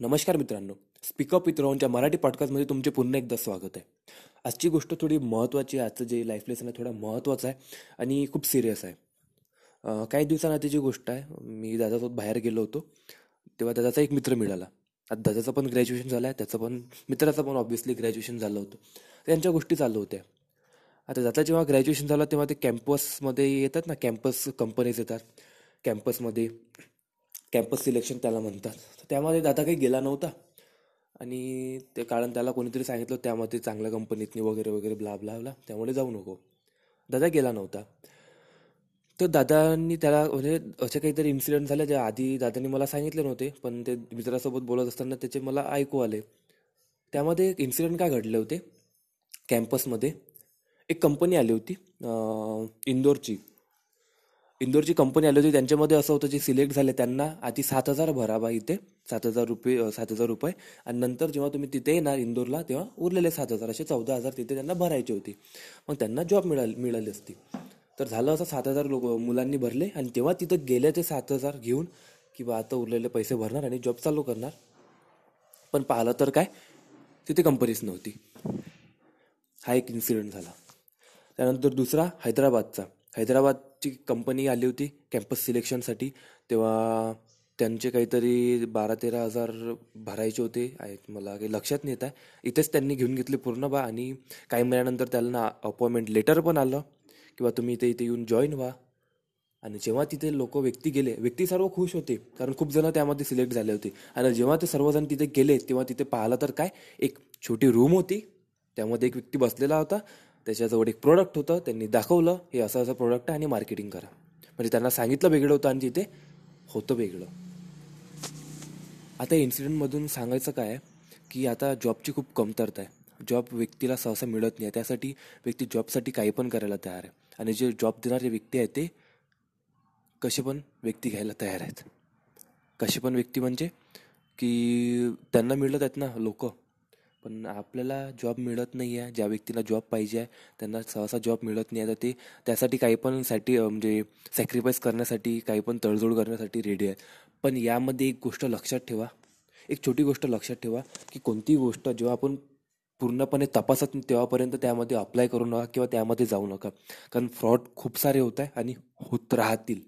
नमस्कार मित्रांनो. Speak up with Marathi पॉडकास्टमध्ये तुमचे पुन्हा एकदा स्वागत आहे. आजची गोष्ट थोडी महत्त्वाची आहे. आजचं जे लाईफ लेसन आहे थोडा महत्त्वाचं आहे आणि खूप सिरियस आहे. काही काही दिवसांआधीची गोष्ट आहे मी दादासोबत बाहेर गेलो होतो. तेव्हा दादाचा एक मित्र मिळाला. आता दादाचं पण ग्रॅज्युएशन झालं आहे. त्याचं पण मित्राचं पण ऑब्व्हियसली ग्रॅज्युएशन झालं होतं. त्यांच्या गोष्टी चालू होत्या. आता दादा जेव्हा ग्रॅज्युएशन झालं तेव्हा ते कॅम्पसमध्ये येतात ना कॅम्पस कंपनीज येतात. कॅम्पसमध्ये कॅम्पस सिलेक्शन त्याला म्हणतात. तर त्यामध्ये दादा काही गेला नव्हता. आणि ते कारण त्याला कोणीतरी सांगितलं त्यामध्ये चांगल्या कंपनीतनी वगैरे वगैरे ब्ला ब्ला ब्ला त्यामुळे जाऊ नको. दादा गेला नव्हता. तर दादांनी त्याला म्हणजे असे काहीतरी इन्सिडेंट झाले जे आधी दादांनी मला सांगितले नव्हते पण ते मित्रासोबत बोलत असताना त्याचे मला ऐकू आले. त्यामध्ये एक इन्सिडेंट काय घडले होते? कॅम्पसमध्ये एक कंपनी आली होती इंदोरची. इंदोरची कंपनी आली होती त्यांच्यामध्ये असं होतं जे सिलेक्ट झाले त्यांना आधी सात हजार भरावा इथे. सात हजार रुपये सात हजार रुपये. आणि नंतर जेव्हा तुम्ही तिथे येणार इंदोरला तेव्हा उरलेले सात हजार असे चौदा हजार तिथे त्यांना भरायची होती. मग त्यांना जॉब मिळाली मिळाली असती. तर झालं असं सात हजार लोक मुलांनी भरले. आणि तेव्हा तिथं गेले ते सात हजार घेऊन की बा आता उरलेले पैसे भरणार आणि जॉब चालू करणार. पण पाहिलं तर काय? तिथे कंपनीच नव्हती. हा एक इन्सिडेंट झाला. त्यानंतर दुसरा हैदराबादचा. हैदराबादची कंपनी आली होती कॅम्पस सिलेक्शनसाठी तेव्हा त्यांचे काहीतरी बारा तेरा हजार भरायचे होते. आहेत मला काही लक्षात नाही येत आहे. इथेच त्यांनी घेऊन घेतले पूर्ण बा. आणि काही महिन्यानंतर त्यांना अपॉइंटमेंट लेटर पण आलं किंवा तुम्ही इथे इथे येऊन जॉईन व्हा. आणि जेव्हा तिथे लोक व्यक्ती गेले व्यक्ती सर्व खुश होते कारण खूप जण त्यामध्ये सिलेक्ट झाले होते. आणि जेव्हा ते सर्वजण तिथे गेले तेव्हा तिथे पाहिलं तर काय एक छोटी रूम होती. त्यामध्ये एक व्यक्ती बसलेला होता. त्याच्याजवळ एक प्रोडक्ट होतं त्यांनी दाखवलं हे असं असं प्रोडक्ट आहे आणि मार्केटिंग करा. म्हणजे त्यांना सांगितलं वेगळं होतं आणि तिथे होतं वेगळं. आता इन्सिडेंटमधून सांगायचं काय की आता जॉबची खूप कमतरता आहे. जॉब व्यक्तीला सहसा मिळत नाही त्यासाठी व्यक्ती जॉबसाठी काही पण करायला तयार आहे. आणि जे जॉब देणारे व्यक्ती आहेत ते कसे पण व्यक्ती घ्यायला तयार आहेत. कसे पण व्यक्ती म्हणजे की त्यांना मिळत आहेत ना लोक पण आपल्याला जॉब मिळत नाही आहे ज्या व्यक्तीला जॉब पाहिजे आहे त्यांना सहसा जॉब मिळत नाही आहे तर ते त्यासाठी काही पण साठी म्हणजे सॅक्रिफाईस करण्यासाठी काही पण तडजोड करण्यासाठी रेडी आहे पण यामध्ये एक गोष्ट लक्षात ठेवा. एक छोटी गोष्ट लक्षात ठेवा की कोणतीही गोष्ट जेव्हा आपण पूर्णपणे तपासत तेव्हापर्यंत त्यामध्ये अप्लाय करू नका किंवा त्यामध्ये जाऊ नका. कारण फ्रॉड खूप सारे होत आहे आणि होत राहतील.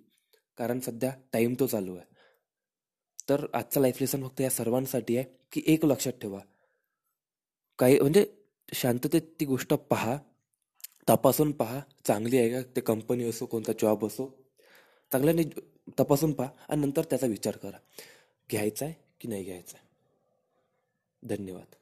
कारण सध्या टाईम तो चालू आहे. तर आजचा लाईफ लेसन फक्त या सर्वांसाठी आहे की एक लक्षात ठेवा. काही म्हणजे शांततेत ती गोष्ट पहा तपासून पहा चांगली आहे का? ते कंपनी असो कोणता जॉब असो चांगल्याने तपासून पहा आणि नंतर त्याचा विचार करा. घ्यायचा आहे की नाही घ्यायचा आहे? धन्यवाद.